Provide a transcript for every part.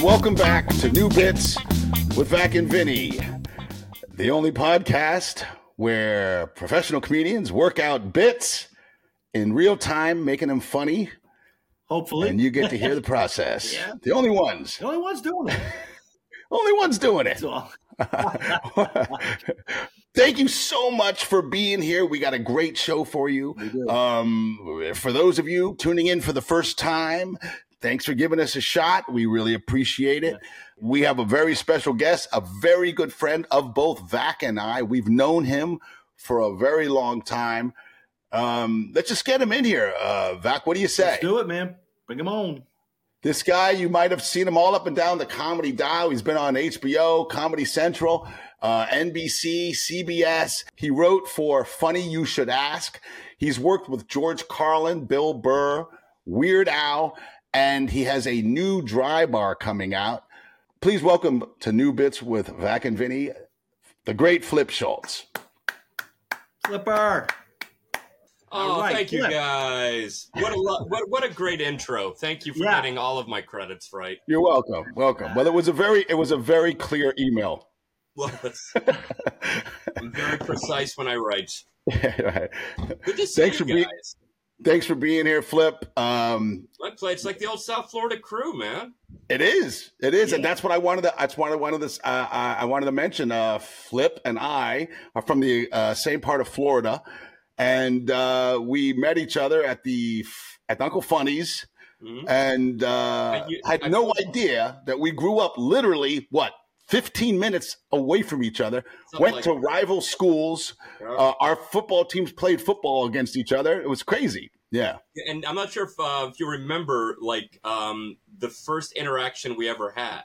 and welcome back to New Bits with Vac and Vinnie, the only podcast where professional comedians work out bits in real time, making them funny, Hopefully. and you get to hear the process. Yeah. The only ones, the only one's doing it. only ones doing it. That's all. Thank you so much for being here. We got a great show for you. Um, for those of you tuning in for the first time, thanks for giving us a shot. We really appreciate it. We have a very special guest, a very good friend of both Vac and I. We've known him for a very long time. Um, let's just get him in here. Uh, Vac, what do you say? Let's do it, man. Bring him on. This guy, you might have seen him all up and down the comedy dial. He's been on HBO, Comedy Central, uh, NBC, CBS. He wrote for Funny You Should Ask. He's worked with George Carlin, Bill Burr, Weird Al, and he has a new Dry Bar coming out. Please welcome to New Bits with Vac and Vinnie, the great Flip Schultz. Flipper. Oh, All right, thank you guys. What a lo- what what a great intro. Thank you for Yeah. getting all of my credits right. You're welcome. Welcome. Well, it was a very, it was a very clear email. Well, I'm very precise when I write. Right. Good to see Thanks you for being- guys. Thanks for being here, Flip. Um. It's like the old South Florida crew, man. It is. It is, and that's what I wanted to. That's what I wanted to. Uh, I I wanted to mention. Uh, Flip and I are from the uh, same part of Florida, and uh, we met each other at the at Uncle Funny's, Mhm. and uh, And you- had I- no idea that we grew up literally what. 15 minutes away from each other, Something went like to rival schools. Uh, our football teams played football against each other. It was crazy. Yeah. and I'm not sure if uh, if you remember like um, the first interaction we ever had,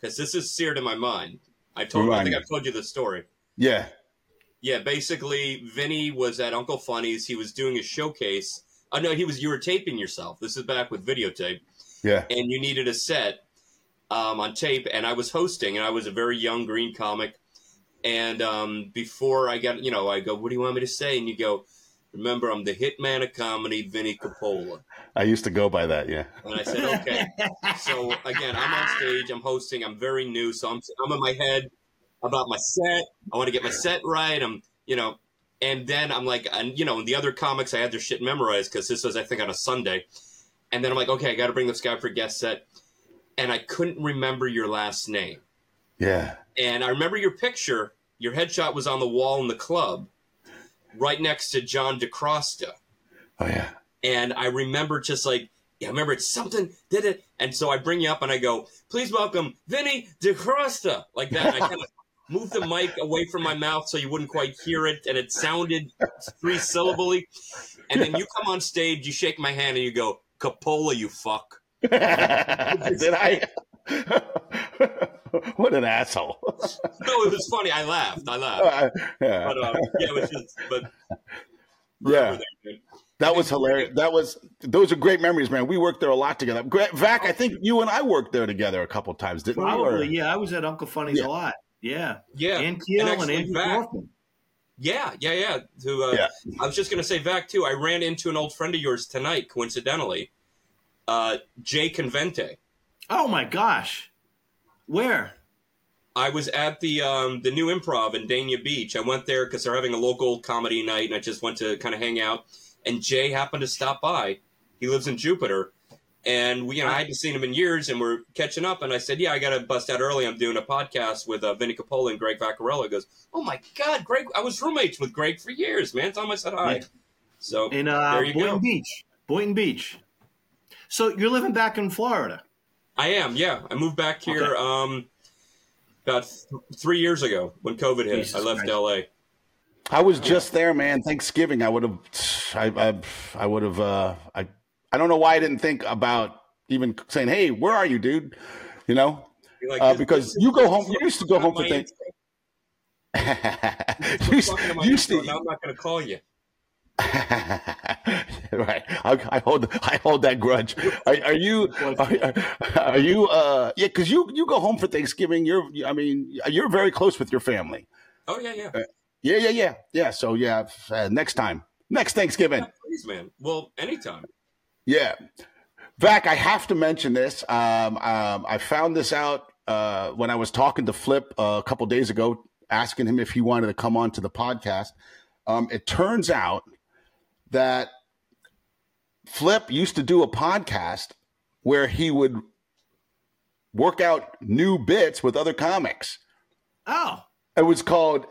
because this is seared in my mind. I told Remind I think I've told you the story. Yeah. Yeah, basically, Vinnie was at Uncle Funny's. He was doing a showcase. Oh no, he was. You were taping yourself. This is back with videotape. Yeah. and you needed a set um, on tape, and I was hosting, and I was a very young green comic. And um, before I got, you know, I go, "What do you want me to say?" And you go, "Remember, I'm the hitman of comedy, Vinnie Capola." I used to go by that. Yeah. And I said, "Okay." so again, I'm on stage, I'm hosting, I'm very new, so I'm I'm in my head about my set. I want to get my set right. I'm, you know, and then I'm like, and you know, the other comics, I had their shit memorized because this was, I think, on a Sunday. And then I'm like, okay, I got to bring this guy for guest set, and I couldn't remember your last name. Yeah. And I remember your picture. Your headshot was on the wall in the club, right next to John DeCrosta. Oh yeah. And I remember just like, yeah, I remember it's something did it. And so I bring you up and I go, please welcome Vinnie DeCrosta. Like that. I kind of moved the mic away from my mouth so you wouldn't quite hear it. And it sounded three syllably. And then you come on stage, you shake my hand and you go, Capola, you fuck. Did I? what an asshole. No, it was funny. I laughed. I laughed. Uh, yeah. But um, yeah, it was just, but yeah. That was hilarious. That was those are great memories, man. We worked there a lot together. Vac, I think you and I worked there together a couple times, didn't we? Or- Probably, yeah. I was at Uncle Funny's Yeah. a lot. Yeah. yeah. And Keel and, actually Andrew back- Yeah, yeah, yeah. To, uh, Yeah. I was just going to say, Vac, too, I ran into an old friend of yours tonight, coincidentally, uh, Jay Convente. Oh my gosh. Where? I was at the um, the new improv in Dania Beach. I went there because they're having a local comedy night, and I just went to kind of hang out. And Jay happened to stop by. He lives in Jupiter, and we, you know, I hadn't seen him in years, and we're catching up. And I said, "Yeah, I got to bust out early. I'm doing a podcast with uh, Vinnie Capola and Greg Vaccarello." He goes, "Oh my God, Greg! I was roommates with Greg for years, man. Him I said hi." Yeah. So In uh, There you Boynton go. Beach. Boynton Beach. So you're living back in Florida. I am, yeah. I moved back here Okay. um, about th- three years ago when COVID hit. Jesus I left Christ. LA. I was just there, man. Thanksgiving, I would have, I, I, I would have, uh, I, I don't know why I didn't think about even saying, "Hey, where are you, dude?" You know, like, Uh, because you go home- you used to go home for my things- you, We're talking to my used to, I'm not going to call you. right. I, I hold I hold that grudge. Are, are you are, are you uh yeah? Because you you go home for Thanksgiving. You're I mean you're very close with your family. Oh yeah, yeah. Yeah yeah yeah yeah. So yeah, uh, next time, next Thanksgiving. Yeah, please, man. Well, anytime. Yeah. Vac, I have to mention this. Um, um, I found this out uh, when I was talking to Flip uh, a couple days ago, asking him if he wanted to come on to the podcast. Um, it turns out that Flip used to do a podcast where he would work out new bits with other comics. Oh, It was called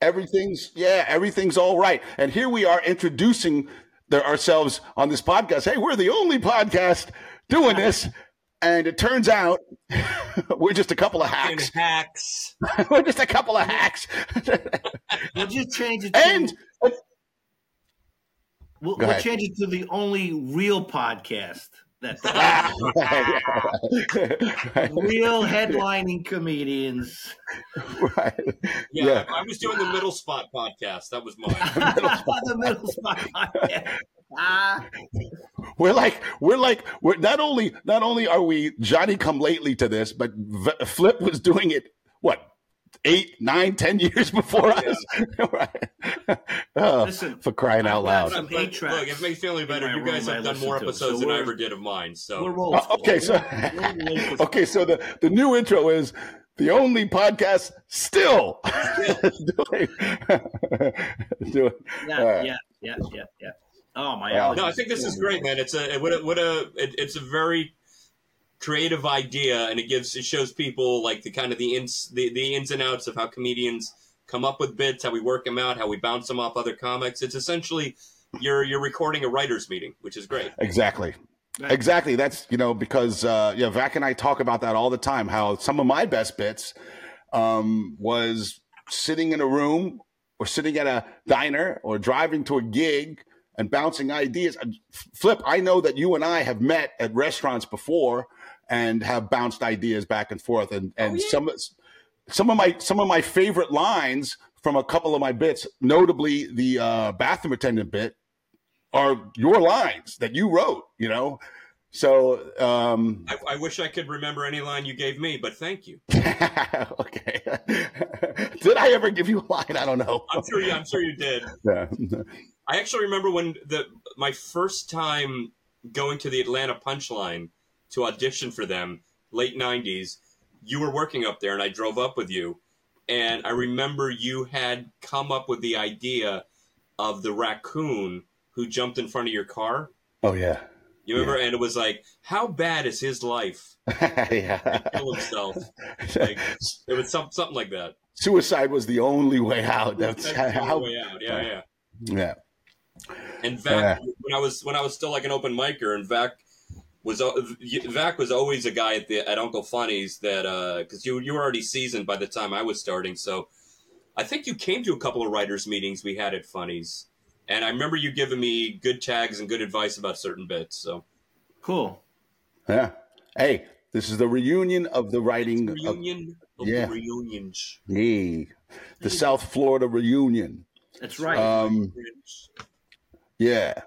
Everything's Yeah, Everything's All Right. And here we are introducing the, ourselves on this podcast. Hey, we're the only podcast doing this. And it turns out we're just a couple of hacks. hacks. we're just a couple of hacks. we'll just change it. To, and we'll, we'll change it to the only real podcast that real headlining comedians. right. Yeah, Yeah. I was doing the middle spot podcast. That was mine. the middle spot podcast. Ah, We're like we're like we're not only not only are we Johnny come lately to this, but v- Flip was doing it what eight, nine, ten years before us. right. Oh, Listen, for crying out loud. Some But eight look, tracks if it makes me feel better, you guys have done more episodes So than I ever did of mine. So we're old Oh, okay, so We're old school. okay, so the the new intro is the only podcast still doing, doing Yeah, uh, yeah, yeah, yeah, yeah. Oh my! Wow. no, I think this is great, man. It's a what a what a it, it's a very creative idea, and it gives it shows people like the kind of the ins the, the ins and outs of how comedians come up with bits, how we work them out, how we bounce them off other comics. It's essentially you're you're recording a writers meeting, which is great. Exactly. Exactly. That's you know because uh, yeah, Vac and I talk about that all the time. How some of my best bits um, was sitting in a room or sitting at a diner or driving to a gig and bouncing ideas. Flip, I know that you and I have met at restaurants before and have bounced ideas back and forth. And and Oh, yeah. some some of my some of my favorite lines from a couple of my bits, notably the uh, bathroom attendant bit, are your lines that you wrote, you know? So, um, I, I wish I could remember any line you gave me, but thank you. okay. Did I ever give you a line? I don't know. I'm sure you. I'm sure you did. Yeah. I actually remember when the my first time going to the Atlanta Punchline to audition for them, late '90s. You were working up there, and I drove up with you. And I remember you had come up with the idea of the raccoon who jumped in front of your car. Oh, yeah. You remember? And it was like, how bad is his life? yeah. Kill himself. Like, it was some, something like that. Suicide was the only way out. That's That's the how. way out. Yeah, yeah. Yeah. And Vac, when I was when I was still like an open micer, and Vac was Vac was always a guy at the at Uncle Funny's that because you you were already seasoned by the time I was starting. So I think you came to a couple of writers meetings we had at Funny's, and I remember you giving me good tags and good advice about certain bits. So Cool. Yeah. Hey, this is the reunion of the writing. Of, reunion of yeah. the reunions. Yay. the South Florida reunion. That's right. Um, Yeah.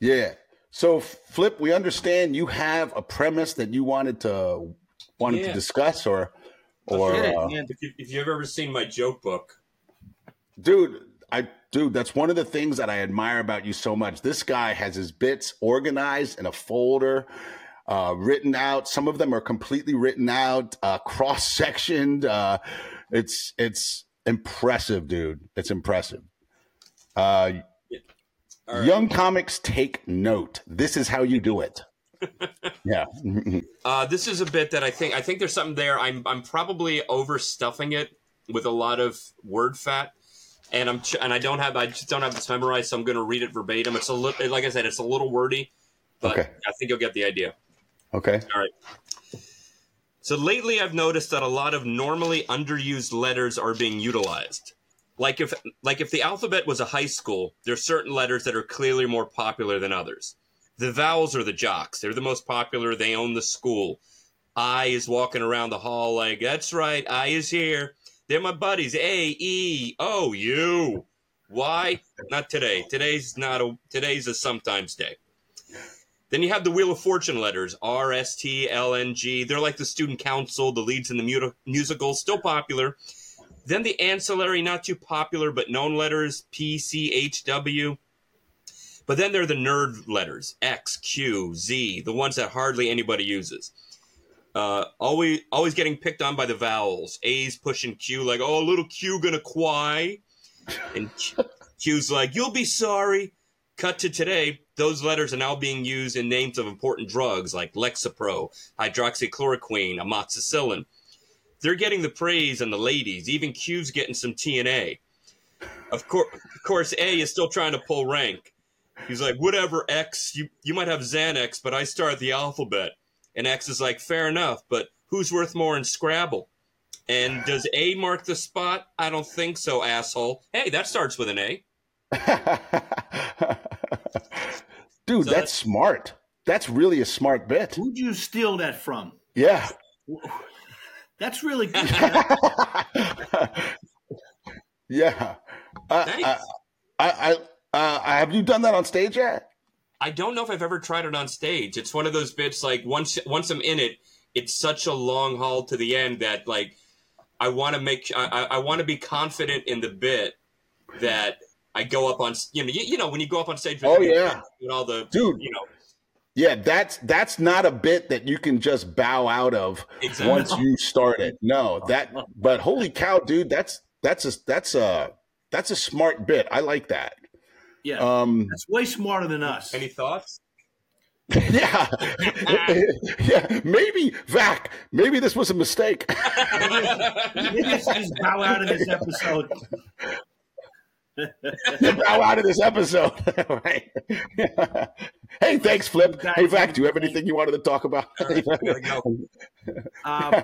Yeah. So Flip, we understand you have a premise that you wanted to wanted to discuss or or it, uh. If, you, you've ever seen my joke book, dude, I dude, that's one of the things that I admire about you so much. This guy has his bits organized in a folder, uh, written out. Some of them are completely written out, uh, cross sectioned. Uh, it's it's impressive, dude. It's impressive. Uh, right. Young comics take note. This is how you do it. yeah. Uh, this is a bit that I think I think there's something there. I'm I'm probably overstuffing it with a lot of word fat, and I'm ch- and I don't have I just don't have this memorized, so I'm going to read it verbatim. It's a little like I said, it's a little wordy, but Okay. I think you'll get the idea. Okay. All right. So lately, I've noticed that a lot of normally underused letters are being utilized. Like if like if the alphabet was a high school, there's certain letters that are clearly more popular than others. The vowels are the jocks. They're the most popular. They own the school. I is walking around the hall like, that's right, I is here. They're my buddies. A, E, O, U. Why? Not today. Today's not a today's a sometimes day. Then you have the Wheel of Fortune letters R, S, T, L, N, G. They're like the student council, the leads in the mu- musical, still popular. Then the ancillary, not too popular but known letters P, C, H, W. But then there are the nerd letters X, Q, Z, the ones that hardly anybody uses. Uh, always, always getting picked on by the vowels. A's pushing Q like, "Oh, little Q gonna quy," and Q's like, "You'll be sorry." Cut to today, those letters are now being used in names of important drugs like Lexapro, hydroxychloroquine, amoxicillin. They're getting the praise and the ladies. Even Q's getting some TNA. Of course, of course, A is still trying to pull rank. He's like, whatever, X, you, you might have Xanax, but I start the alphabet. And X is like, fair enough, but who's worth more in Scrabble? And does A mark the spot? I don't think so, asshole. Hey, that starts with an A. Dude, So that's smart. That's really a smart bit. Who'd you steal that from? Yeah. That's really good. yeah. Uh, Thanks. I, I, I, uh, have you done that on stage yet? I don't know if I've ever tried it on stage. It's one of those bits like once once I'm in it, it's such a long haul to the end that like I want to make I, I want to be confident in the bit that I go up on you know you, you know when you go up on stage with Oh, yeah. with all the Dude. you know Yeah, that's that's not a bit that you can just bow out of Exactly. once you start it. No, that but holy cow, dude, that's that's a that's a that's a smart bit. I like that. yeah, Um that's way smarter than us. any thoughts? yeah. yeah, maybe Vac, maybe this was a mistake. Maybe it's just bow out of this episode. Bow out of this episode. right. hey, thanks, Flip. Hey, Vac, do you have anything you wanted to talk about? Um,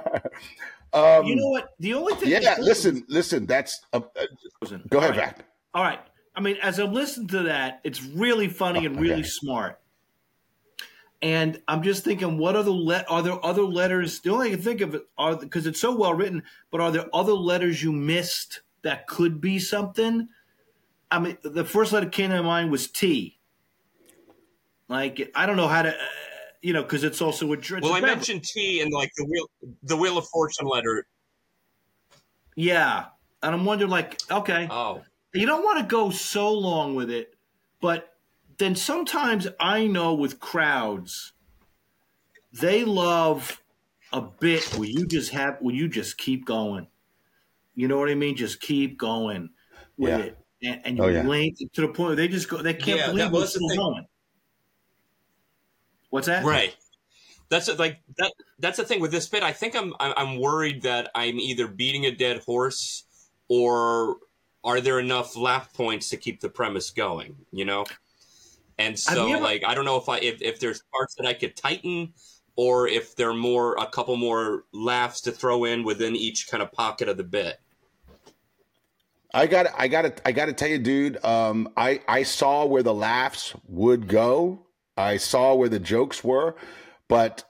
um, you know what? The only thing. yeah, listen, listen. That's uh, uh, go ahead, All right. Vac. All right. I mean, as I'm listening to that, it's really funny and really okay. smart. And I'm just thinking, what other let are there other letters? The only I can think of it are because it's so well written. But are there other letters you missed that could be something? I mean, the first letter that came to mind was T. Like I don't know how to, uh, you know, because it's also a. It's Well, a I beverage. mentioned T and like the wheel the wheel of fortune letter. Yeah, and I'm wondering, like, okay, Oh, you don't want to go so long with it, but then sometimes I know with crowds, they love a bit where you just have where you just keep going. You know what I mean? Just keep going with Yeah. it, and, and oh, you Oh, yeah. link to the point where they just go. They can't Yeah, believe what's we're was the still going. What's that? right. That's it, like that. That's the thing with this bit. I think I'm I'm I'm worried that I'm either beating a dead horse or are there enough laugh points to keep the premise going? You know. And so, ever- like, I don't know if I if, if there's parts that I could tighten, or if there are more a couple more laughs to throw in within each kind of pocket of the bit. I got I got to I got to tell you dude, um I I saw where the laughs would go. I saw where the jokes were, but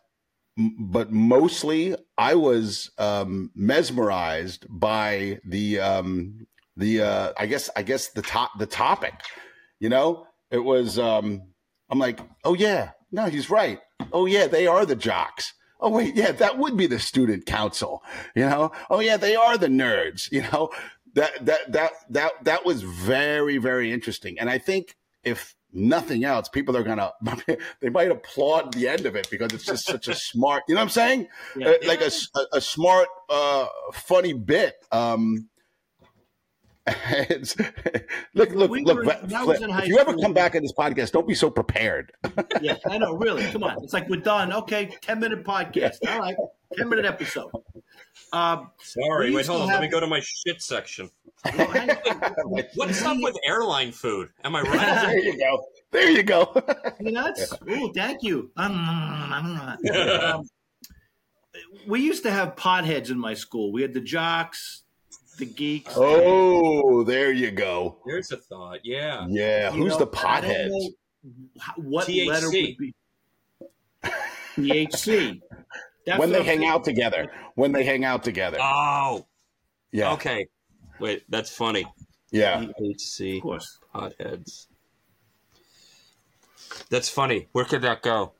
but mostly I was um mesmerized by the um the uh I guess I guess the top the topic. You know? It was um I'm like, "Oh yeah. No, he's right. Oh yeah, they are the jocks." Oh wait, yeah, that would be the student council, you know. Oh yeah, they are the nerds, you know that that that that that was very very interesting and i think if nothing else people are gonna they might applaud the end of it because it's just such a smart you know what i'm saying Yeah. Uh, like a, a- a smart uh funny bit um look look We look were- Va- was in high if you ever school- come back in this podcast don't be so prepared Yeah, I know. Really, come on. It's like we're done. Okay, ten minute podcast. All right, ten minute episode. Um, Sorry, wait, hold to on. Let me go to my shit section. well, hang on. What's up with airline food? Am I right? there you go there you go You nuts? Oh, thank you. Um, we used to have potheads in my school. We had the jocks, the geeks. oh there you go There's a thought. Yeah. yeah You who's know, the I don't potheads know how- What THC. letter would be THC? That's when they I'm hang saying. out together when they hang out together Oh, yeah okay. Wait, that's funny. yeah THC Of course. potheads. That's funny. Where could that go?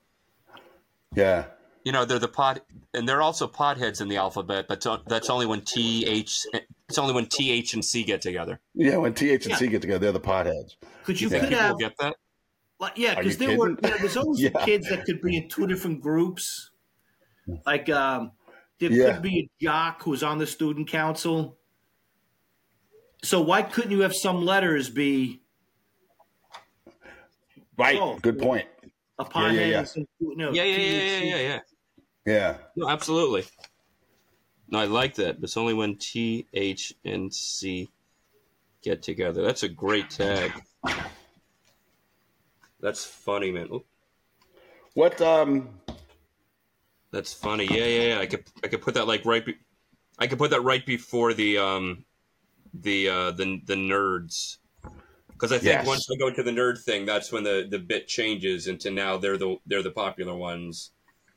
yeah You know, they're the pod, and they're also podheads in the alphabet, but that's only when T H. It's only when T H and C get together. Yeah, when TH and C get together, they're the potheads. Because you Yeah. could People have get that. But yeah, because you there were kidding? you know, there's always Yeah. kids that could be in two different groups. Like um, there Yeah. could be a jock who's on the student council. So why couldn't you have some letters be Right. Oh. Good point. a pothead? yeah, yeah. some, you know, Yeah, yeah, yeah, yeah, yeah, yeah. Yeah. No, absolutely. No, I like that. But it's only when T, H, and C get together. That's a great tag. That's funny, man. Oop, What um that's funny. Yeah, yeah, yeah. I could, I could put that like right. Be- I could put that right before the um, the uh, the the nerds. Because I think Yes. once I go to the nerd thing, that's when the, the bit changes into now they're the they're the popular ones,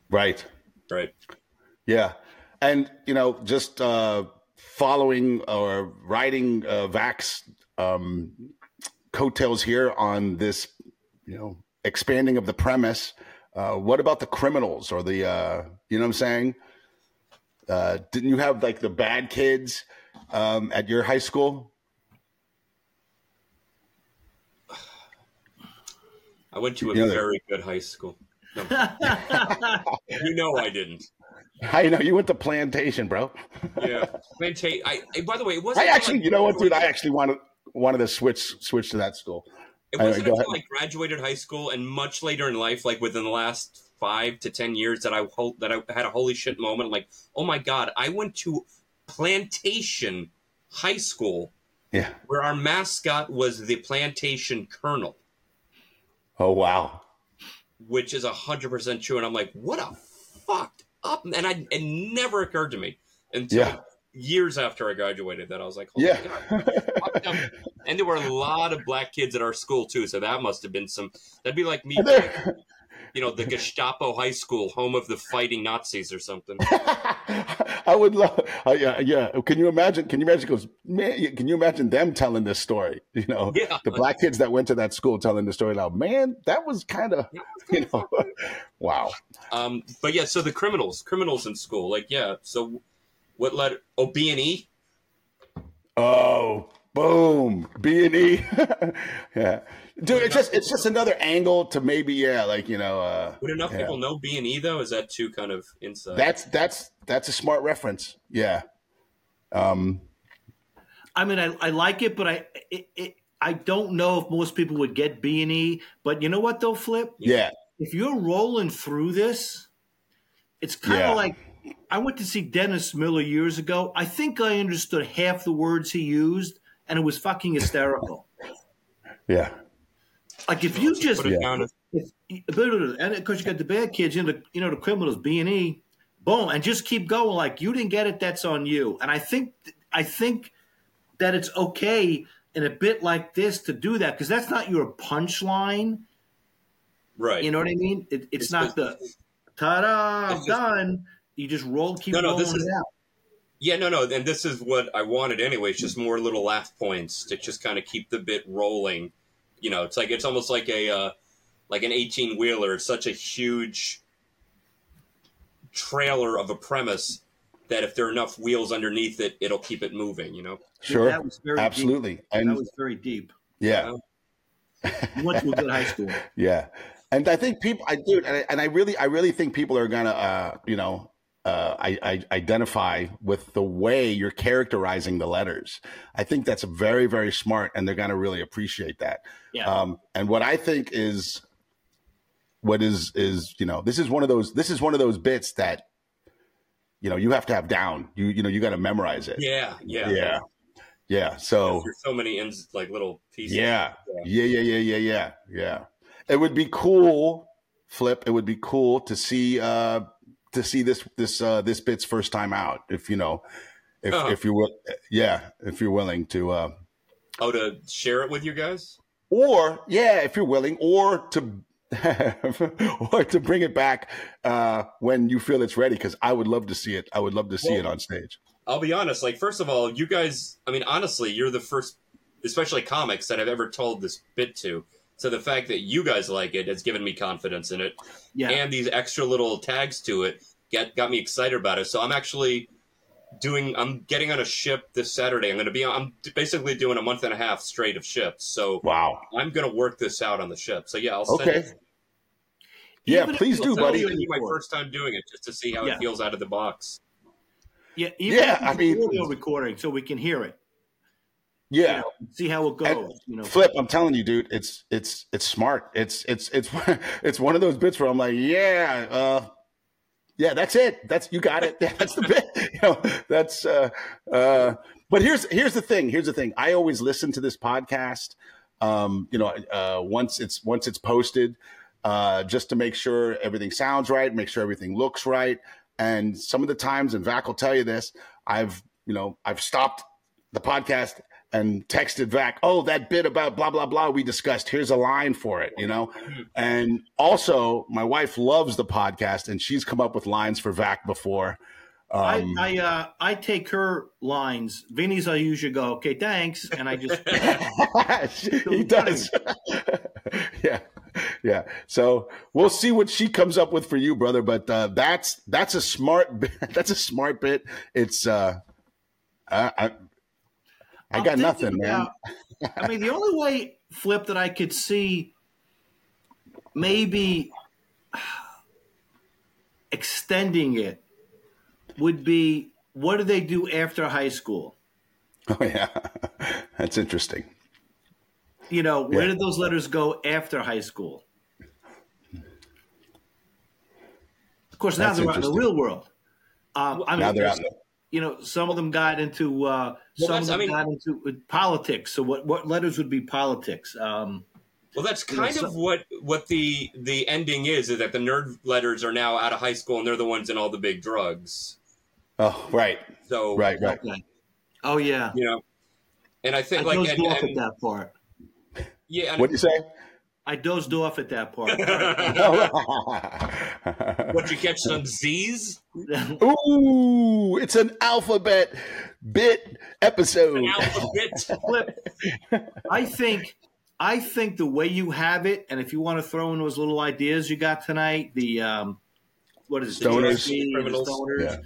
right. right? Yeah. And you know, just uh following or riding uh Vac's um coattails here on this, you know, expanding of the premise. Uh what about the criminals or the uh you know what I'm saying? Uh didn't you have like the bad kids um at your high school? I went to a You know, very good high school. No. you know I didn't. I know you went to Plantation, bro. Yeah, Planta- I, I- by the way, it wasn't. I actually, until, you know what, dude? I actually wanted wanted to switch switch to that school. It wasn't until. I graduated high school and much later in life, like within the last five to ten years, that I that I had a holy shit moment. Like, oh my god, I went to Plantation High School Yeah. where our mascot was the Plantation Colonel, Oh wow. which is hundred percent true. And I'm like, what a fucked up. And I it never occurred to me until Yeah. Years after I graduated that I was like, Yeah. And there were a lot of black kids at our school too, so that must have been some. That'd be like me, there- you know, the Gestapo high school, home of the fighting Nazis or something. I would love, uh, yeah, yeah. Can you imagine? Can you imagine? Goes, man, can you imagine them telling this story? You know, Yeah. the black kids that went to that school telling the story now. Man, that was kind of, you know, wow. Um, but yeah, so the criminals, criminals in school, like yeah. So what letter? Oh, B and E. Oh, boom, B and E. Yeah, dude, it's just it's just another angle to maybe yeah, like you know, uh, Would enough Yeah. people know B and E though? Is that too kind of inside? that's that's that's a smart reference. Yeah. Um. I mean, I, I like it, but I it, it, I don't know if most people would get B and E. But you know what, though, Flip? Yeah. If you're rolling through this, it's kind of Yeah. like I went to see Dennis Miller years ago. I think I understood half the words he used, and it was fucking hysterical. Yeah. like if you just Put it down. as- if, and because you got the bad kids, you know, the, you know, the criminals, B and E, boom, and just keep going. Like you didn't get it, that's on you. And I think, I think that it's okay in a bit like this to do that because that's not your punchline. Right. You know what I mean? It, it's, It's not just- the ta-da, It's just- done. You just roll, keep No, no, rolling this is- it out. Yeah, no, no, and this is what I wanted anyway. It's just more little laugh points to just kind of keep the bit rolling. You know, it's like it's almost like a uh, like an eighteen wheeler. It's such a huge trailer of a premise that if there are enough wheels underneath it, it'll keep it moving. You know, Sure. That was very Absolutely. Deep. And that was very deep. yeah. You went to a good high school. Yeah, and I think people, I do, and I, and I really, I really think people are gonna, uh, you know, uh, I, I identify with the way you're characterizing the letters. I think that's very, very smart, and they're gonna really appreciate that. Yeah. Um, and what I think is, what is is you know, this is one of those, this is one of those bits that, you know, you have to have down. You you know, you got to memorize it. yeah, yeah, yeah, yeah. So There's so many ins, like little pieces. yeah. Yeah, yeah, yeah, yeah, yeah, yeah. It would be cool, Flip. It would be cool to see uh to see this this uh this bit's first time out. If you know, if Uh-huh. if you will, yeah, if you're willing to, uh Oh, to share it with you guys. or yeah, if you're willing, or to. or to bring it back uh, when you feel it's ready, because I would love to see it. I would love to see Well- it on stage. I'll be honest. Like, first of all, you guys. I mean, honestly, you're the first, especially comics, that I've ever told this bit to. So the fact that you guys like it has given me confidence in it, Yeah. and these extra little tags to it get got me excited about it. So I'm actually, doing. I'm getting on a ship this Saturday. I'm going to be. I'm basically doing a month and a half straight of ships. So Wow. I'm going to work this out on the ship. So yeah, I'll send Okay. it. Yeah, Even please do, buddy. be my first time doing it, just to see how Yeah. it feels out of the box. Yeah, even Yeah, if I it's mean- audio recording so we can hear it. Yeah. You know, see how it goes. You know, Flip, I'm telling you, dude, it's it's it's smart. It's it's it's it's one of those bits where I'm like, yeah, uh, yeah, that's it. That's you got it. That's the bit. You know, that's uh, uh, but here's here's the thing. Here's the thing. I always listen to this podcast. Um, you know, uh, once it's once it's posted, uh, just to make sure everything sounds right, make sure everything looks right. And some of the times, and Vac will tell you this, I've you know I've stopped the podcast and texted Vac, oh, that bit about blah, blah, blah we discussed. Here's a line for it, you know? And also, my wife loves the podcast and she's come up with lines for Vac before. Um, I I, uh, I take her lines. Vinnie's, I usually go, okay, thanks, and I just he does. yeah. Yeah. So we'll see what she comes up with for you, brother. But uh, that's that's a smart bit. That's a smart bit. It's uh I I, I got nothing, man. I mean, the only way flip that I could see maybe extending it would be what do they do after high school? Oh yeah. That's interesting. You know, where Yeah. did those letters go after high school? Of course, now That's they're out in the real world. Um, I mean, Now they're out in the- you know, some of them got into uh, some of that's- I them mean- got into uh, politics. So, what what letters would be politics? Um, Well, that's You know, kind so- of what what the the ending is. Is that the nerd letters are now out of high school and they're the ones in all the big drugs. Oh, right. So Right, right. okay. Oh yeah, you know, and I I think like dozed and, off at and- that part. yeah, What do you say? I dozed off at that part. what you catch some Z's Ooh, it's an alphabet bit episode. alphabet. Flip. I think I think the way you have it, and if you want to throw in those little ideas you got tonight, the um, what is it, the Stoners. USB, the Criminals. stoners, Yeah.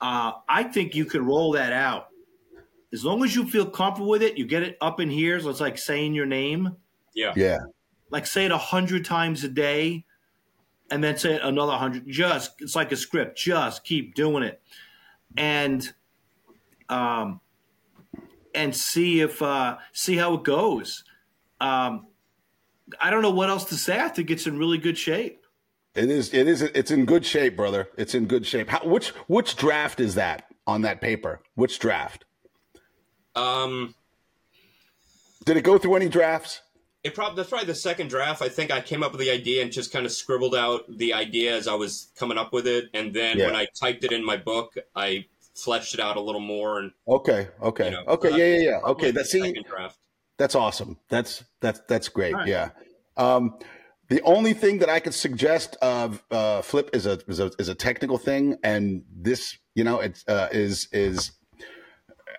uh, I think you can roll that out. As long as you feel comfortable with it, you get it up in here. So it's like saying your name. Yeah. Yeah. Like say it a hundred times a day, and then say it another hundred. Just it's like a script. Just keep doing it, and um, and see if uh, see how it goes. Um, I don't know what else to say. I think it's in really good shape. It is. It is. It's in good shape, brother. It's in good shape. How, which which draft is that on that paper? Which draft? Um, Did it go through any drafts? It probably that's probably the second draft. I think I came up with the idea and just kind of scribbled out the idea as I was coming up with it, and then Yeah. when I typed it in my book, I fleshed it out a little more. And Okay. Okay. You know, okay. so Yeah. that's Yeah. Yeah. Okay. That's see. second draft. That's awesome. That's that's that's great. All right. Yeah. Um, the only thing that I could suggest of uh, flip is a, is a is a technical thing, and this, you know, it's uh, is is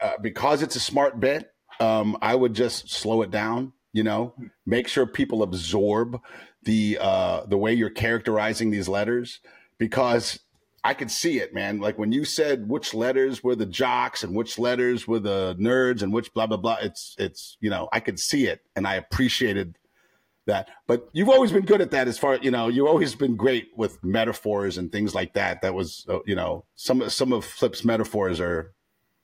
uh, because it's a smart bit. Um, I would just slow it down. You know, make sure people absorb the uh, the way you're characterizing these letters because I could see it, man. Like when you said which letters were the jocks and which letters were the nerds and which blah blah blah. It's it's you know I could see it and I appreciated that. But you've always been good at that. As far you know, you've always been great with metaphors and things like that. That was uh, you know some some of Flip's metaphors are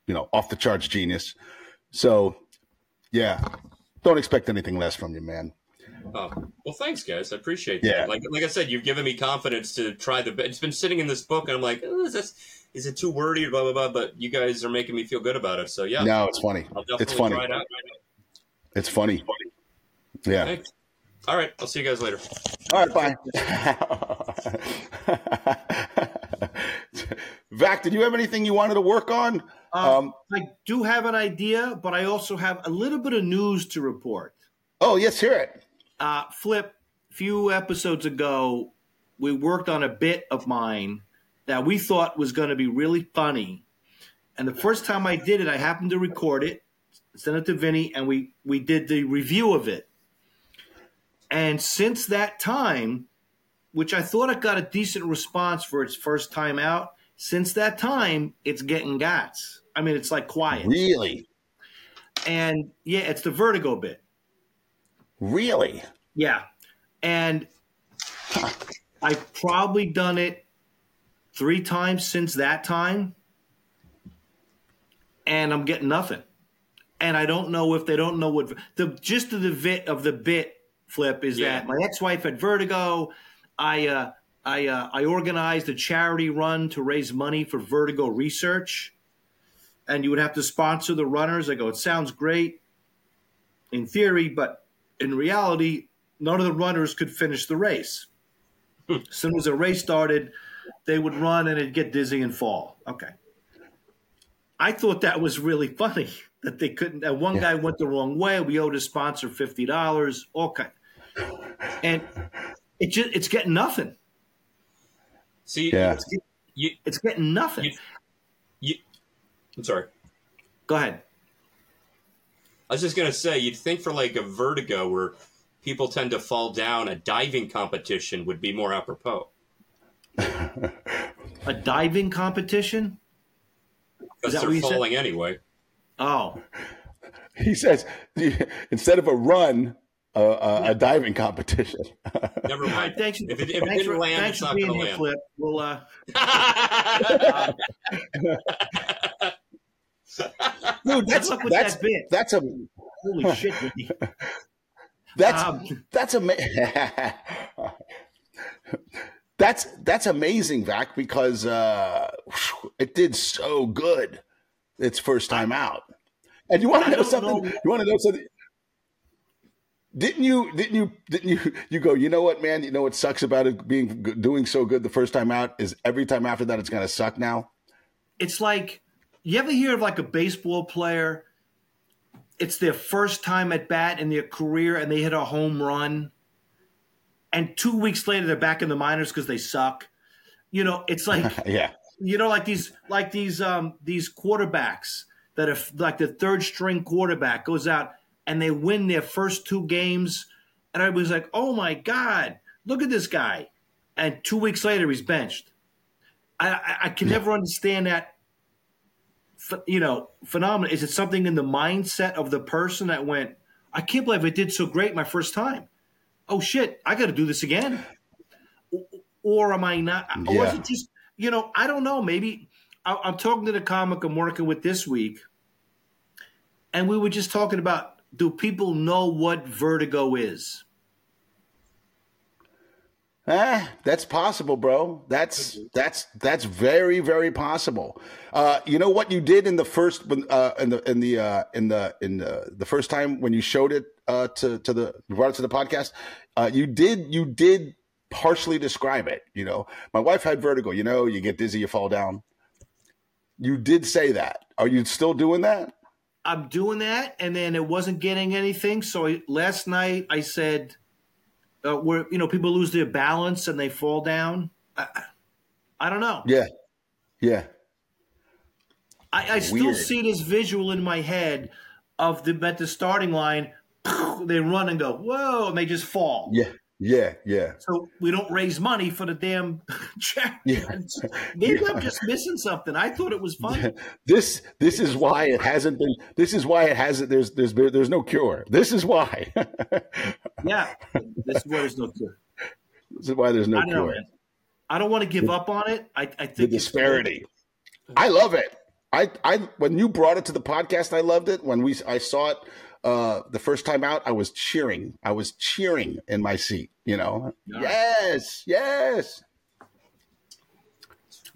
you know off the charts genius. So yeah, don't expect anything less from you, man. Oh, well, thanks, guys. I appreciate Yeah. that. Like, like I said, you've given me confidence to try the. It's been sitting in this book, and I'm like, oh, is this, is it too wordy? Blah blah blah. But you guys are making me feel good about it. So yeah, No, it's funny. I'll definitely It's funny. try it out. It's funny. Yeah. Thanks. All right, I'll see you guys later. All right, bye. Vac, did you have anything you wanted to work on? Um, I do have an idea, but I also have a little bit of news to report. Oh, yes, hear it. Uh, Flip, a few episodes ago, we worked on a bit of mine that we thought was going to be really funny. And the first time I did it, I happened to record it, send it to Vinnie, and we, we did the review of it. And since that time, which I thought it got a decent response for its first time out, Since that time, it's getting gots. I mean, it's like quiet. Really? And yeah, it's the vertigo bit. Really? Yeah. And I've probably done it three times since that time. And I'm getting nothing. And I don't know if they don't know what the gist of the bit of the bit flip is Yeah. that my ex-wife had vertigo. I uh, I uh, I organized a charity run to raise money for vertigo research, and you would have to sponsor the runners. I go, it sounds great in theory, but in reality, none of the runners could finish the race. Hmm. as soon as the race started, they would run and it'd get dizzy and fall. Okay. I thought that was really funny that they couldn't. That one guy went the wrong way. We owed his sponsor fifty dollars. Okay, and it just it's getting nothing. See, Yeah. you, It's getting nothing. You- you, I'm sorry. Go ahead. I was just gonna say, you'd think for like a vertigo where people tend to fall down, a diving competition would be more apropos. A diving competition. Because they're what you said? falling anyway. Oh, He says instead of a run, uh, uh, a diving competition. Never all right. mind. Thanks, If it, if it thanks didn't for, land, thanks it's not being going to here, land. Flip. We'll. Uh, Dude, that's with that's that bit. that's a holy shit! That's Um, that's ama- That's that's amazing, Vac, because uh, it did so good its first time out. And you want to know something? know. You want to know something? Didn't you? Didn't you? Didn't you? You go. You know what, man? You know what sucks about it being doing so good the first time out is every time after that it's gonna suck. Now, it's like you ever hear of like a baseball player? It's their first time at bat in their career and they hit a home run and two weeks later they're back in the minors because they suck. You know it's like yeah, you know like these like these um these quarterbacks that are like the third string quarterback goes out and they win their first two games and i was like oh my god look at this guy. And two weeks later he's benched. I i, I can never understand that you know phenomenal. is it something in the mindset of the person that went i can't believe i did so great my first time oh shit i got to do this again or am I not? Was Yeah. it just, you know, I don't know. Maybe I, I'm talking to the comic I'm working with this week, and we were just talking about do people know what vertigo is? Ah, that's possible, bro. That's that's that's very very possible. Uh, you know what you did in the first when, uh, in the in the uh, in the in the, the first time when you showed it uh, to to the you brought it to the podcast. Uh, you did you did partially describe it. You know, my wife had vertigo. You know, you get dizzy, you fall down. You did say that. Are you still doing that? I'm doing that, and then it wasn't getting anything. So I, last night I said, uh, "Where you know people lose their balance and they fall down." I, I don't know. Yeah, yeah. I, I still see this visual in my head of the at the starting line. They run and go, whoa, and they just fall. Yeah, yeah, yeah. So we don't raise money for the damn charity. Yeah. Maybe Yeah. I'm just missing something. I thought it was funny. This this is why it hasn't been. This is why it hasn't. There's there's there's no cure. This is why. Yeah, this is where there's no cure. this is why there's no I know, cure. man. I don't want to give up on it. I, I think The disparity. I love it. I I when you brought it to the podcast, I loved it. When we I saw it uh the first time out, I was cheering. I was cheering in my seat. You know. All right. Yes, yes.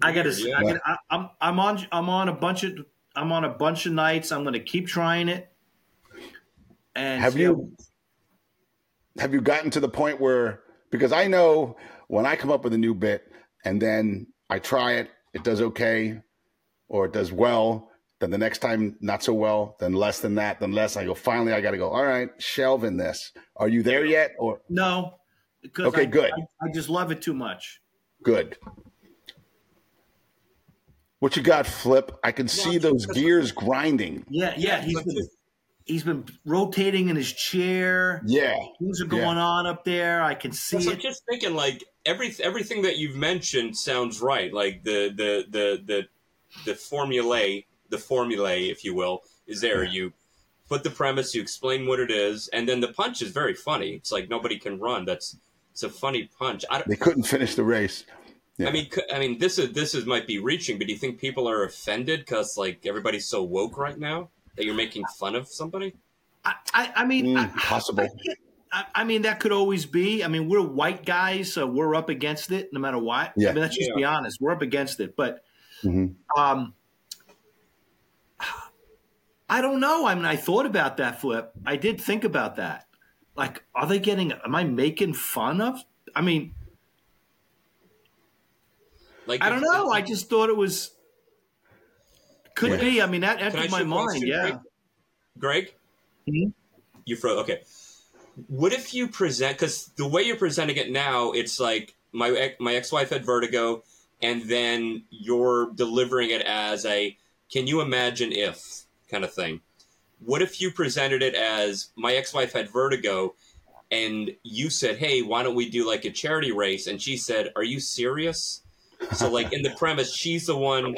I got to. Yeah. I gotta, I, I'm I'm on I'm on a bunch of I'm on a bunch of nights. I'm going to keep trying it. And Have see you have you gotten to the point where because I know when I come up with a new bit and then I try it, it does okay or it does well, then the next time not so well, then less than that, then less. I go, finally I gotta go, all right, shelving this. Are you there yet? Or No, because Okay, I, good. I, I just love it too much. good. What you got, Flip? I can see those gears grinding. Yeah, yeah. He's been, he's been rotating in his chair. Yeah. Things are going Yeah. on up there. I can see So I'm just thinking, like every everything that you've mentioned sounds right. Like the the the the the formulae, the formulae, if you will, is there. You put the premise, you explain what it is, and then the punch is very funny. It's like nobody can run. That's it's a funny punch. I, don't- They couldn't finish the race. Yeah. I mean, c- I mean, this is this is might be reaching, but do you think people are offended because like everybody's so woke right now that you're making fun of somebody? I, I, I mean, Mm, I, possible. I, I mean, that could always be. I mean, we're white guys, so we're up against it no matter what. Yeah. I mean, let's just be honest. We're up against it. But Mhm. um, I don't know. I mean, I thought about that flip. I did think about that. Like, are they getting, am I making fun of? I mean, Like I don't know. I just thought it was, could Yeah. be. I mean, that entered my mind. Yeah. Greg? Mhm. you froze. Okay. What if you present? Because the way you're presenting it now, it's like my ex- my ex-wife had vertigo, and then you're delivering it as a "Can you imagine if?" Kind of thing. What if you presented it as my ex-wife had vertigo, and you said, "Hey, why don't we do like a charity race?" And she said, "Are you serious?" So, like in the premise, she's the one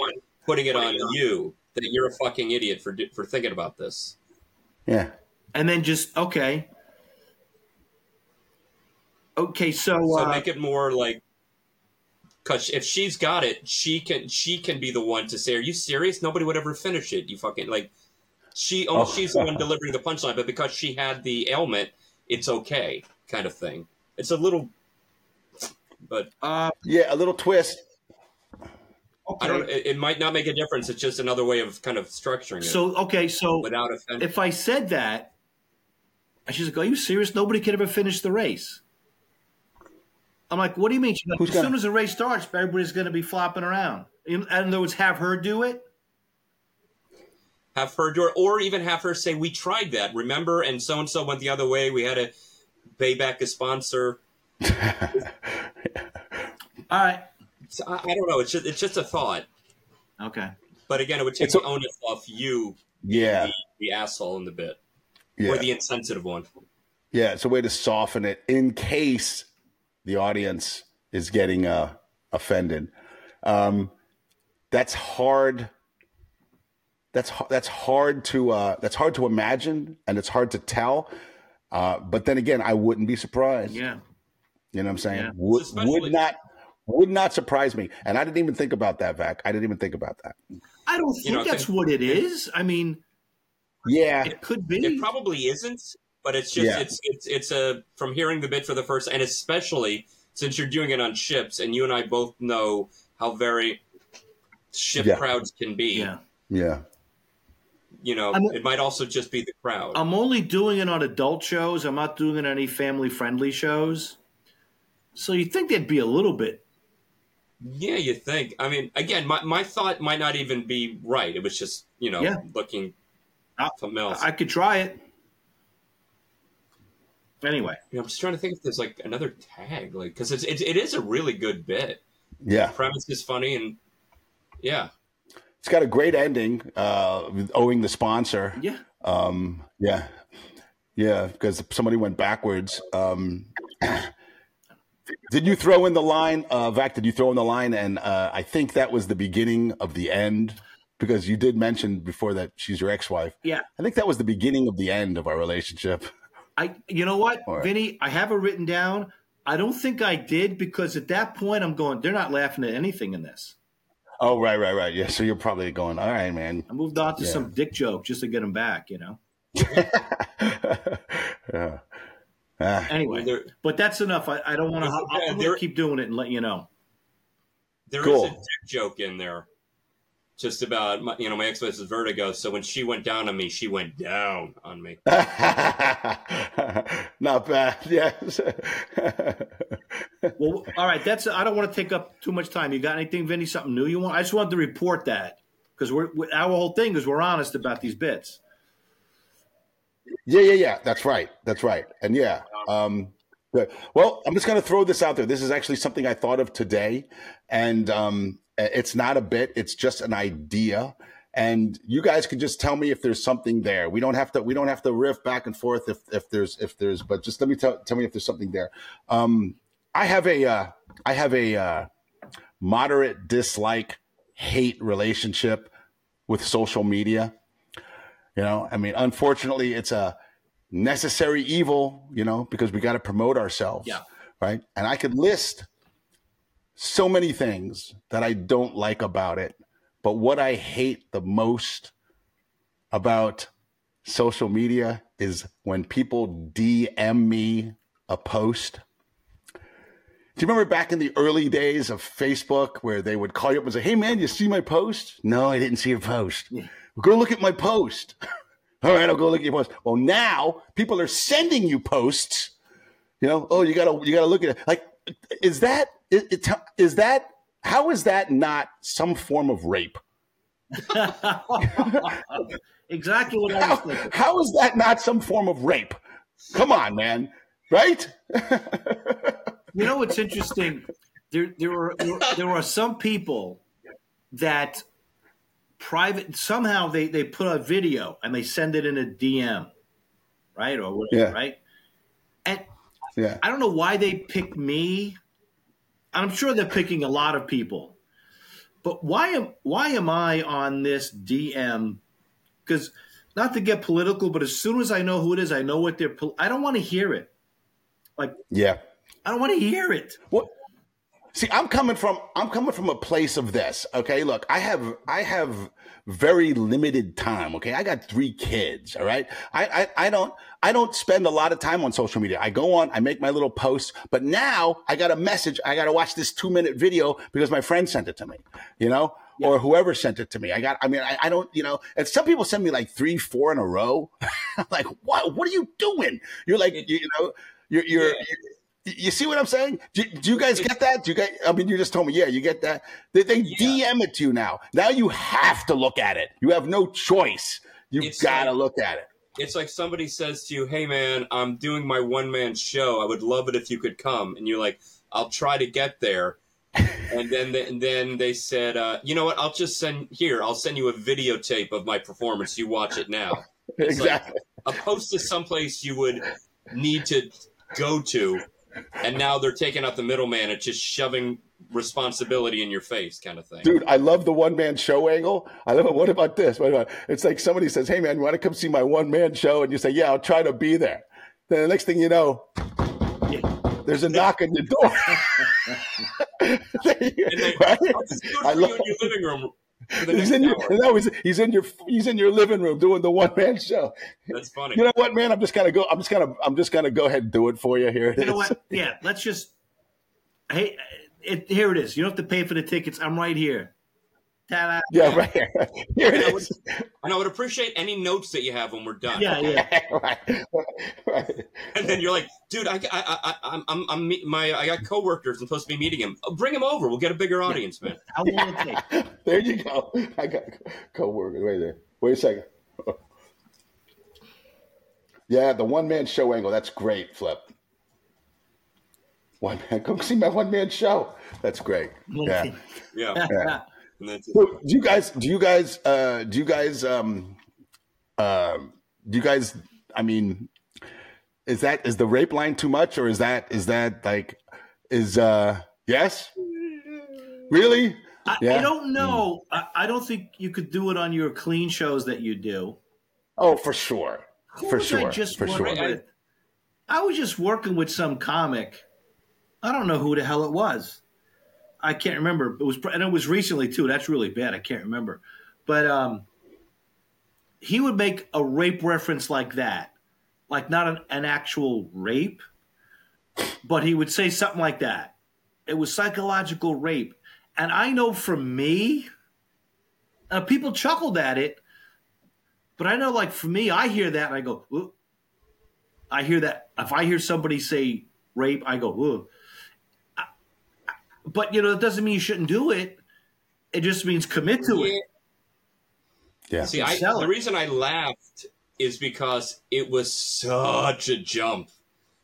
putting it on you that you're a fucking idiot for for thinking about this. Yeah. And then just, okay. Okay, so, So uh, make it more like, because if she's got it, she can she can be the one to say, "Are you serious? Nobody would ever finish it. You fucking like." She oh, she's the one delivering the punchline, but because she had the ailment, it's okay, kind of thing. It's a little, but uh, Yeah, a little twist. okay. I don't. It, it might not make a difference. It's just another way of kind of structuring it So, okay, so without offending. if I said that, and she's like, "Are you serious? Nobody could ever finish the race." I'm like, "What do you mean?" She's like, Who's as gonna- soon as the race starts, everybody's going to be flopping around. In, in other words, have her do it. Have her do it, or even have her say, "We tried that, remember?" And so and so went the other way. We had to pay back a sponsor. All right. So, I, I don't know. It's just it's just a thought. Okay. But again, it would take It's a- the onus off you, Yeah. the, the asshole in the bit, Yeah. or the insensitive one. Yeah, it's a way to soften it in case the audience is getting uh, offended. Um, that's hard. That's that's hard to uh, that's hard to imagine, and it's hard to tell. Uh, but then again, I wouldn't be surprised. Yeah. You know what I'm saying? Yeah. Would Especially- would not would not surprise me, and I didn't even think about that, Vac. I didn't even think about that. I don't think know, that's think- what it is. I mean, Yeah, it could be. It probably isn't, but it's just Yeah. it's it's it's a from hearing the bit for the first, and especially since you're doing it on ships, and you and I both know how very ship Yeah. crowds can be. yeah. yeah, You know, I'm- it might also just be the crowd. I'm only doing it on adult shows. I'm not doing it on any family friendly shows. So you think there'd be a little bit. Yeah, you think. I mean, again, my, my thought might not even be right. It was just, you know, Yeah. looking I- something else. I could try it. Anyway, You know, I'm just trying to think if there's like another tag, like because it's, it's it is a really good bit. yeah. premise is funny, and yeah, It's got a great ending, uh, with owing the sponsor. yeah. Um, yeah, yeah, because somebody went backwards. Um, did you throw in the line, uh, Vac? Did you throw in the line? And uh, I think that was the beginning of the end because you did mention before that she's your ex-wife. Yeah. I think that was the beginning of the end of our relationship. I you know what, right. Vinnie, I have it written down. I don't think I did because at that point I'm going, they're not laughing at anything in this. Oh, right, right, right. Yeah. So you're probably going, all right, man. I moved on to Yeah. some dick joke just to get him back, you know. yeah. Ah, Anyway, there but that's enough. I, I don't want to. Yeah, I'm there- going to keep doing it and let you know. there is Cool. a dick joke in there, just about my, you know my ex-wife is vertigo. So when she went down on me, she went down on me. Not bad. Yes. Well, all right. That's. I don't want to take up too much time. You got anything, Vinnie? Something new you want? I just wanted to report that because we're we- our whole thing is we're honest about these bits. Yeah, yeah, yeah. That's right. That's right. And yeah. Um. Well, I'm just going to throw this out there. This is actually something I thought of today, and um, it's not a bit. It's just an idea. and you guys can just tell me if there's something there. We don't have to we don't have to riff back and forth if if there's if there's but just let me tell tell me if there's something there. Um, I have a uh, I have a uh, moderate dislike hate relationship with social media. You know, I mean, unfortunately, it's a necessary evil. You know, because we got to promote ourselves. Yeah. Right. And I could list so many things that I don't like about it but what I hate the most about social media is when people DM me a post. Do you remember back in the early days of Facebook where they would call you up and say, Hey man, you see my post? No, I didn't see your post. Yeah. Go look at my post. All right, I'll go look at your post. Well, now people are sending you posts. You know, oh, you gotta you gotta look at it. Like, is that is, is that how is that not some form of rape? exactly what I was thinking. How, how is that not some form of rape? Come on, man. Right? you know what's interesting? There, there are there are some people that private somehow they they put a video and they send it in a DM, right or whatever, yeah. right? And yeah. I don't know why they pick me I'm sure they're picking a lot of people. But why am why am I on this DM? Because not to get political, but as soon as I know who it is, I know what they're. I don't want to hear it. Like yeah, I don't want to hear it. What? See, I'm coming from I'm coming from a place of this. Okay, look, I have I have very limited time. Okay, I got three kids. All right, I, I I don't I don't spend a lot of time on social media. I go on, I make my little posts, but now I got a message. I got to watch this two minute video because my friend sent it to me. You know. Yeah. Or whoever sent it to me. I got, I mean, I, I don't, you know, and some people send me like three, four in a row. Like, what, what are you doing? You're like, you, you know, you're, you're, yeah. you're you see what I'm saying? Do, do, you guys get that? Do you guys? I mean, you just told me, yeah, you get that. They, they yeah. DM it to you now. Now you have to look at it. You have no choice. You got to like, look at it. It's like somebody says to you, "Hey, man, I'm doing my one man show. I would love it if you could come." And you're like, "I'll try to get there." and then they, and then they said, uh, "You know what? I'll just send here. I'll send you a videotape of my performance. You watch it now." It's exactly. Like opposed to someplace you would need to go to and now they're taking out the middleman and just shoving responsibility in your face kind of thing. Dude, I love the one man show angle. I love it. What about this? What about it's like somebody says, Hey man, you want to come see my one man show? And you say, Yeah, I'll try to be there. Then the next thing you know, there's a knock on your door. then, right? I love in your living room he's in your, no, he's, he's in your he's in your living room doing the one man show. That's funny. You know what, man? I'm just gonna go. I'm just gonna I'm just gonna go ahead and do it for you here. You know what? Yeah, let's just. Hey, it, here it is. You don't have to pay for the tickets. I'm right here. Ta-da. Yeah, right here. here it I would. And I would appreciate any notes that you have when we're done. Yeah, yeah. right, right. And then you're like, dude, I, I, I, I'm, I'm, I'm, my, I got coworkers. I'm supposed to be meeting him. Uh, bring him over. We'll get a bigger audience, man. How long it take? there you go. I got coworkers. Wait there. Wait a second. Yeah, the one man show angle. That's great, Flip. One man, come see my one man show. That's great. Yeah. yeah. yeah. Do you guys? Do you guys? Uh, do you guys? Um, uh, do you guys? I mean, is that is the rape line too much, or is that is that like is uh yes? Really? I, yeah. I don't know. Mm. I, I, don't think you could do it on your clean shows that you do. Oh, for sure. Who for sure. I just for sure. With? I was just working with some comic. I don't know who the hell it was. I can't remember. It was and it was recently too. That's really bad. I can't remember. But um, he would make a rape reference like that, like not an, an actual rape, but he would say something like that. It was psychological rape, and I know from me, uh, people chuckled at it, but I know, like for me, I hear that and I go, Ooh. I hear that. If I hear somebody say rape, I go, Ooh but you know, that doesn't mean you shouldn't do it. It just means commit to yeah. it. Yeah. See, I, the reason I laughed is because it was such a jump.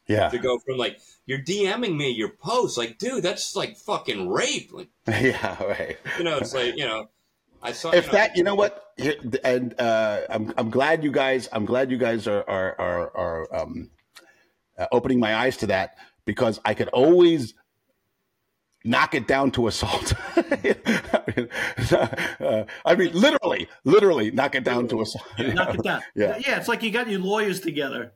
Yeah. To go from like you're DMing me your post, like, dude, that's like fucking rape. Like, yeah, right. You know, it's like you know, I saw if you know, that you know what and uh i'm i'm glad you guys i'm glad you guys are are are, are um uh, opening my eyes to that because i could always knock it down to assault uh, i mean literally literally knock it down to assault Knock it down. Yeah. yeah. It's like you got your lawyers together.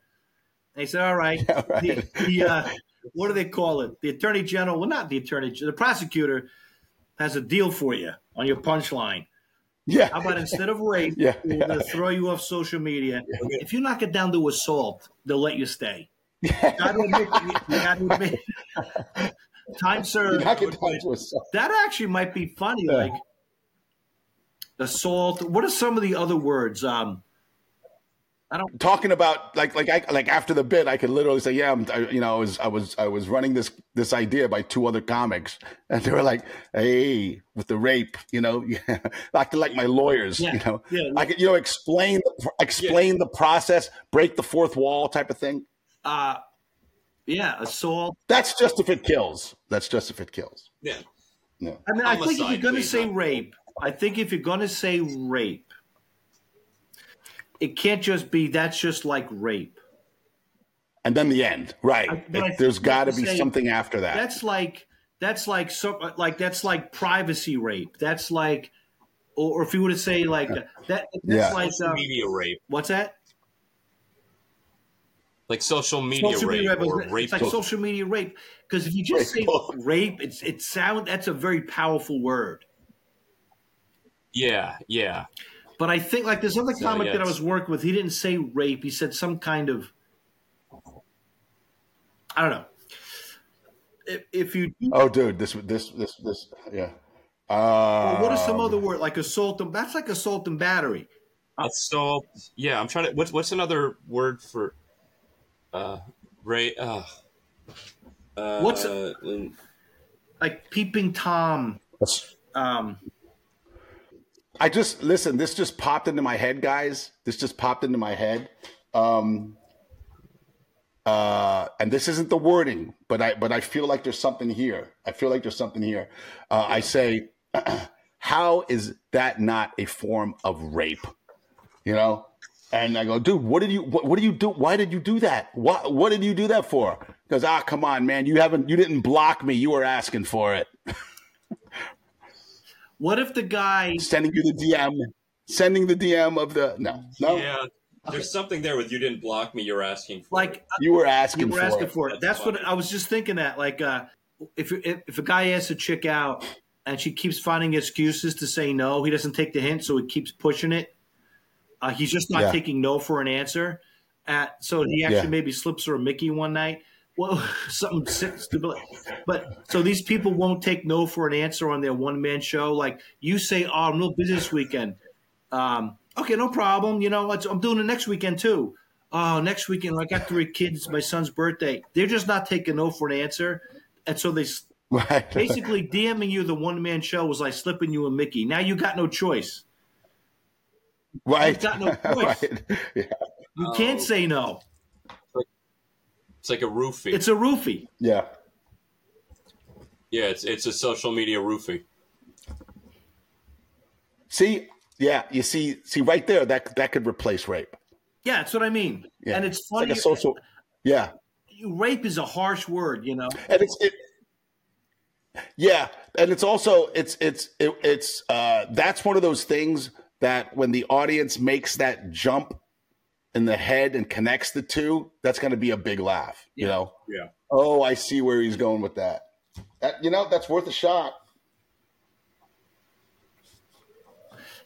They said, "All right, Yeah, right. the, the uh, what do they call it? The attorney general. Well, not the attorney. The prosecutor has a deal for you on your punchline. yeah How about instead of rape, Yeah, we're yeah. going to throw you off social media. If you knock it down to assault, they'll let you stay. Got to admit, you got to admit. Time served. knock it down to assault That actually might be funny. Yeah. Like assault. What are some of the other words? Um, I don't. talking about like like I like after the bit, I could literally say, yeah, I'm, I, you know, I was I was I was running this this idea by two other comics, and they were like, hey, with the rape, you know, yeah, like like my lawyers, Yeah, you know, yeah. I could you know explain explain the process, break the fourth wall type of thing. Uh, yeah, assault. That's just if it kills. That's just if it kills. yeah. No. I mean, I think if you're going to say rape, I think if you're going to say rape, it can't just be that's just like rape. And then the end, right? I- but I It- there's think got to to be say- something after that. That's like that's like so like that's like privacy rape. That's like, or, or if you were to say like that, that's Yeah. like Social um, media rape, what's that? Like social media social rape media rape. or It's rape. like social media rape because if you just Rape say book. rape, it's it sound that's a very powerful word. yeah, yeah. But I think like this other So, comic yeah, that I was working with, he didn't say rape. He said some kind of I don't know. If, if you oh, dude, this this this this yeah. Uh, well, what is some other word like assault? And, that's like assault and battery. Assault. Yeah, I'm trying to. What's what's another word for uh rape? Uh, uh, What's- when- Like peeping tom. Um, I just listen. This just popped into my head, guys. This just popped into my head. Um, uh, and this isn't the wording, but I but I feel like there's something here. I feel like there's something here. Uh, I say, how is that not a form of rape? You know. And I go, dude, what did you what, what did you do? Why did you do that? What what did you do that for? Because ah, come on, man, you haven't you didn't block me. You were asking for it. what if the guy? Sending you the DM, sending the DM of the no no. Yeah, there's something there with you didn't block me. You're asking for Like it. You were asking. you asking were for asking it. for it. That's That's what. I was just thinking. That like, uh, if if if a guy asks a chick out and she keeps finding excuses to say no, he doesn't take the hint, so he keeps pushing it. Uh, he's just not Yeah. taking no for an answer. At so he actually Yeah. maybe slips her a Mickey one night. Well, something sick, stupid. But so these people won't take no for an answer on their one man show. Like you say, "Oh, I'm no business weekend." Um, okay, no problem. You know, I'm doing it next weekend too. Oh, next weekend I got three kids. My son's birthday. They're just not taking no for an answer, and so they Right. basically DMing you the one man show was like slipping you a Mickey. Now you got no choice. Right. You've got no choice. right. Yeah. You can't Oh. say no. It's like a roofie. It's a roofie. Yeah. yeah, it's it's a social media roofie. See, yeah, you see, see right there that that could replace rape. Yeah, that's what I mean. Yeah. And it's It's like funny. a social. Yeah, rape is a harsh word, you know. and it's it. Yeah, and it's also it's it's it, it's uh that's one of those things that when the audience makes that jump in the head and connects the two, that's going to be a big laugh. You Yeah. know. Yeah. Oh, I see where he's going with that. That you know that's worth a shot.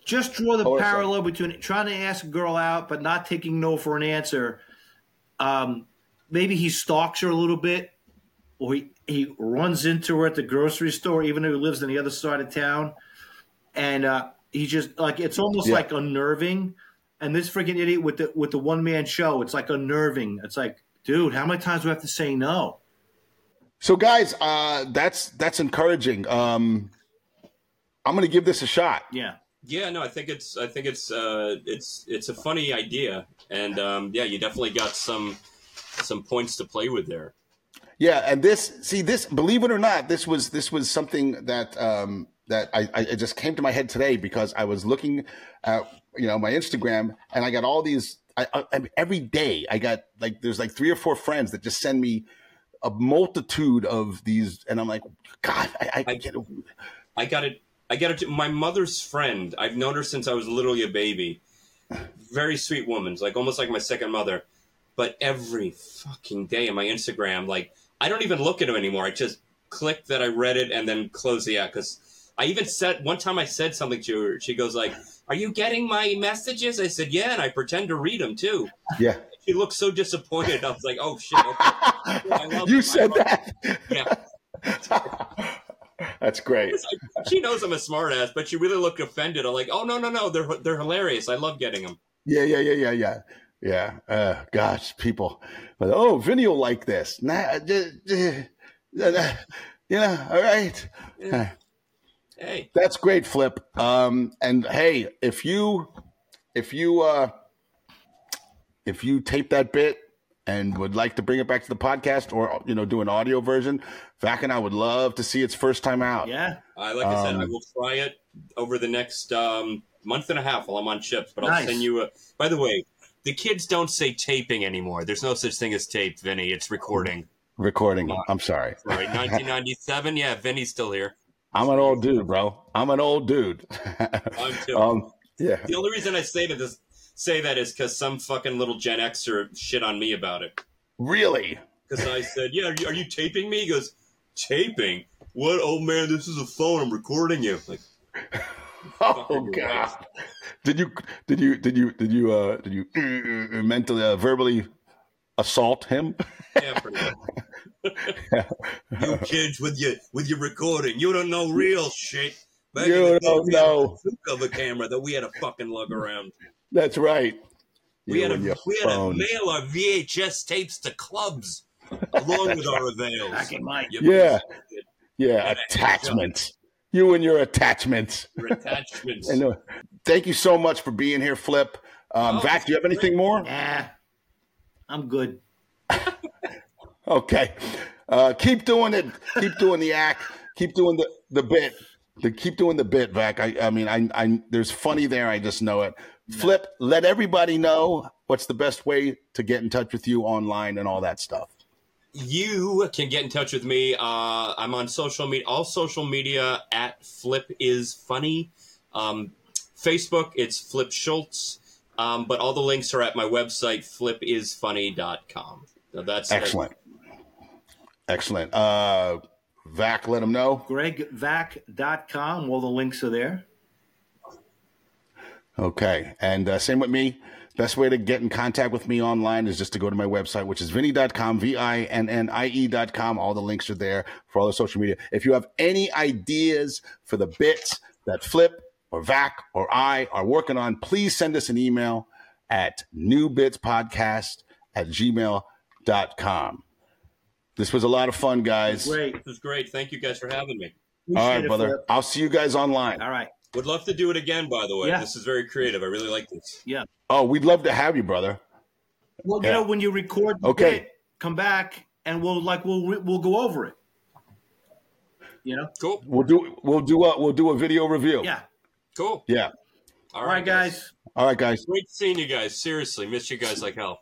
Just draw the Or so. parallel between trying to ask a girl out but not taking no for an answer. Um, maybe he stalks her a little bit, or he, he runs into her at the grocery store, even though he lives on the other side of town. And uh, he just like it's almost Yeah. like unnerving. And this freaking idiot with the with the one man show, it's like unnerving. It's like, dude, how many times do we have to say no? So, guys, uh, that's that's encouraging. Um, I'm going to give this a shot. Yeah. Yeah, no, I think it's I think it's uh it's it's a funny idea, and um, yeah, you definitely got some some points to play with there. Yeah, and this see this believe it or not, this was this was something that um that I, I it just came to my head today because I was looking at you know my Instagram and I got all these. I, I, every day I got like there's like three or four friends that just send me a multitude of these, and I'm like, God, I, I, get I got it. I got it. My mother's friend. I've known her since I was literally a baby. Very sweet woman, like almost like my second mother. But every fucking day on my Instagram, like I don't even look at them anymore. I just click that I read it and then close the app because I even said one time I said something to her. She goes like, "Are you getting my messages?" I said, "Yeah," and I pretend to read them too. yeah. She looked so disappointed. I was like, "Oh shit!" Okay. You them. said that. Yeah. That's great. She knows I'm a smartass, but she really looked offended. I'm like, oh no, no, no, they're they're hilarious. I love getting them. Yeah, yeah, yeah, yeah, yeah, yeah. Uh, gosh, people. But oh, Vinnie will like this. Nah, uh, uh, uh, yeah, all right. Yeah. Hey, That's great, Flip. Um, and hey, if you if you uh if you tape that bit and would like to bring it back to the podcast or you know do an audio version, Vac and I would love to see its first time out. Yeah. I like I said, I Um, will try it over the next um, month and a half while I'm on ships. But I'll Nice. send you a. By the way, the kids don't say taping anymore. There's no such thing as tape, Vinnie. It's recording. Recording. I'm sorry. Right, 1997. Yeah, Vinnie's still here. I'm an old dude, bro. I'm an old dude. I'm too. um, yeah. The only reason I say that is say that is because some fucking little Gen Xer shit on me about it. Really? Because I said, "Yeah, are you, are you taping me?" He goes, "Taping? What? Oh man, this is a phone. I'm recording you." Like, Oh God! right. Did you did you did you did you uh did you uh, mentally uh, verbally assault him? yeah, pretty much. You kids with your with your recording, you don't know real shit. Back in You the don't we had a know. bazooka of a camera that we had to fucking lug around. That's right. We You had and to your we had to mail our VHS tapes to clubs along with our avails. Back in my You Yeah. piece. Yeah, attachments. You and your attachments. Your attachments. And uh, thank you so much for being here, Flip. Um, Oh, Vac, do you have anything more? Nah. I'm good. Okay. Uh, keep doing it. Keep doing the act. Keep doing the, the bit. The, keep doing the bit, Vac. I, I mean, I, I, there's funny there. I just know it. Flip, let everybody know what's the best way to get in touch with you online and all that stuff. you can get in touch with me. Uh, I'm on social media, all social media at Flip is Funny. Um, Facebook, it's Flip Schultz. Um, but all the links are at my website, flipisfunny.com. So that's Excellent. Excellent. Uh, Vac, let them know. GregVac.com. All the links are there. Okay. And uh, same with me. Best way to get in contact with me online is just to go to my website, which is vinnie.com, V I N N I E.com. All the links are there for all the social media. If you have any ideas for the bits that Flip or Vac or I are working on, please send us an email at newbitspodcast at gmail.com. This was a lot of fun, guys. Great. This is great. Thank you guys for having me. All Appreciate right, it, brother. Flip. I'll see you guys online. All right. Would love to do it again, by the way. Yeah. This is very creative. I really like this. Yeah. Oh, we'd love to have you, brother. Well, Yeah. you know, when you record, Okay. bit, come back and we'll like we'll we'll go over it. You know. Cool. We'll do we'll do a we'll do a video review. Yeah. Cool. Yeah. All All right, guys. All right, guys. Great seeing you guys. Seriously, miss you guys like hell.